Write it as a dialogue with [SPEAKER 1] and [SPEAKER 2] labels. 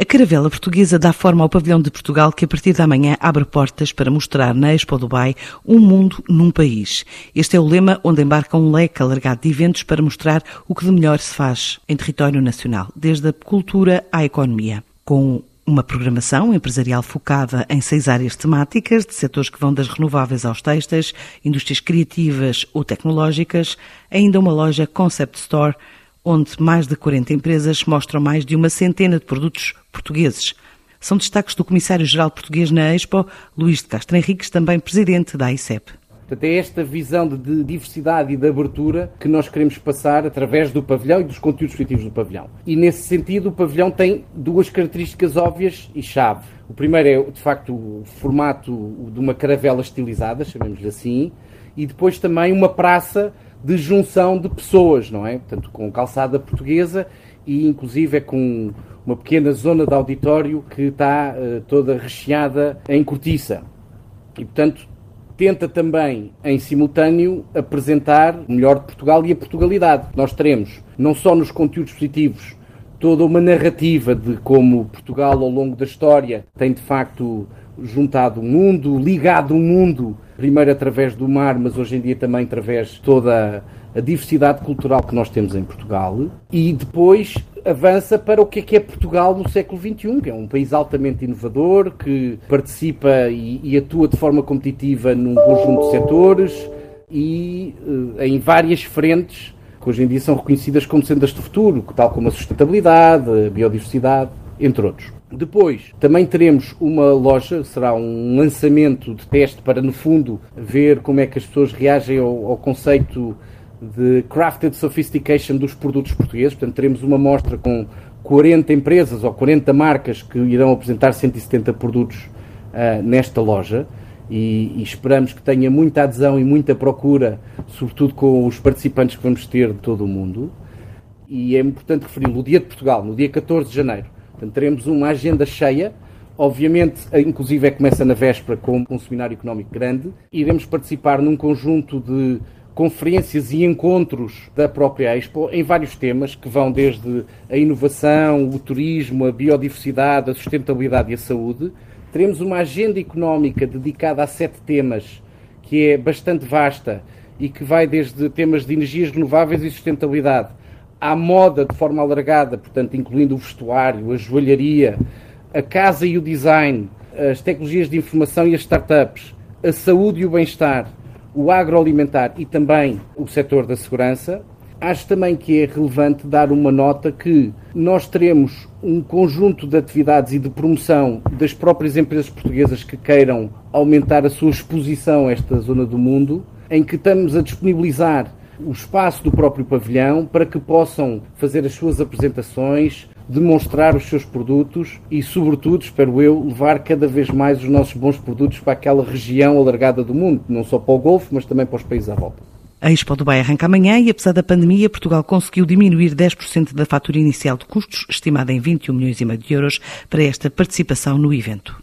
[SPEAKER 1] A caravela portuguesa dá forma ao pavilhão de Portugal que a partir da manhã abre portas para mostrar na Expo Dubai um mundo num país. Este é o lema onde embarca um leque alargado de eventos para mostrar o que de melhor se faz em território nacional, desde a cultura à economia. Com uma programação empresarial focada em seis áreas temáticas, de setores que vão das renováveis aos textos, indústrias criativas ou tecnológicas, ainda uma loja Concept Store onde mais de 40 empresas mostram mais de uma centena de produtos portugueses. São destaques do Comissário-Geral Português na Expo, Luís de Castro Henriques, também presidente da ICEP.
[SPEAKER 2] Portanto, é esta visão de diversidade e de abertura que nós queremos passar através do pavilhão e dos conteúdos positivos do pavilhão. E nesse sentido, o pavilhão tem duas características óbvias e chave. O primeiro é, de facto, o formato de uma caravela estilizada, chamemos-lhe assim, e depois também uma praça de junção de pessoas, não é? Portanto, com calçada portuguesa e inclusive é com uma pequena zona de auditório que está uh, toda recheada em cortiça. E, portanto, tenta também, em simultâneo, apresentar o melhor de Portugal e a Portugalidade. Nós teremos, não só nos conteúdos positivos, toda uma narrativa de como Portugal, ao longo da história, tem de facto juntado o mundo, ligado o mundo, primeiro através do mar, mas hoje em dia também através de toda a diversidade cultural que nós temos em Portugal, e depois avança para o que é que é Portugal no século XXI, que é um país altamente inovador, que participa e, e atua de forma competitiva num conjunto de setores e uh, em várias frentes que hoje em dia são reconhecidas como sendo as do futuro, tal como a sustentabilidade, a biodiversidade, entre outros. Depois, também teremos uma loja, será um lançamento de teste para, no fundo, ver como é que as pessoas reagem ao, ao conceito de crafted sophistication dos produtos portugueses. Portanto, teremos uma mostra com 40 empresas ou 40 marcas que irão apresentar 170 produtos uh, nesta loja. E, e, esperamos que tenha muita adesão e muita procura, sobretudo com os participantes que vamos ter de todo o mundo. E é importante referir o dia de Portugal, no dia 14 de janeiro. Portanto, teremos uma agenda cheia. Obviamente, inclusive, é começa na véspera com um seminário económico grande. Iremos participar num conjunto de conferências e encontros da própria Expo em vários temas que vão desde a inovação, o turismo, a biodiversidade, a sustentabilidade e a saúde. Teremos uma agenda económica dedicada a sete temas que é bastante vasta e que vai desde temas de energias renováveis e sustentabilidade à moda de forma alargada, portanto, incluindo o vestuário, a joalharia, a casa e o design, as tecnologias de informação e as startups, a saúde e o bem-estar, o agroalimentar e também o setor da segurança. Acho também que é relevante dar uma nota que nós teremos um conjunto de atividades e de promoção das próprias empresas portuguesas que queiram aumentar a sua exposição a esta zona do mundo, em que estamos a disponibilizar o espaço do próprio pavilhão para que possam fazer as suas apresentações, demonstrar os seus produtos e, sobretudo, espero eu, levar cada vez mais os nossos bons produtos para aquela região alargada do mundo, não só para o Golfo, mas também para os países à volta.
[SPEAKER 1] A Expo Dubai arranca amanhã e, apesar da pandemia, Portugal conseguiu diminuir 10% da fatura inicial de custos, estimada em 21 milhões e meio de euros, para esta participação no evento.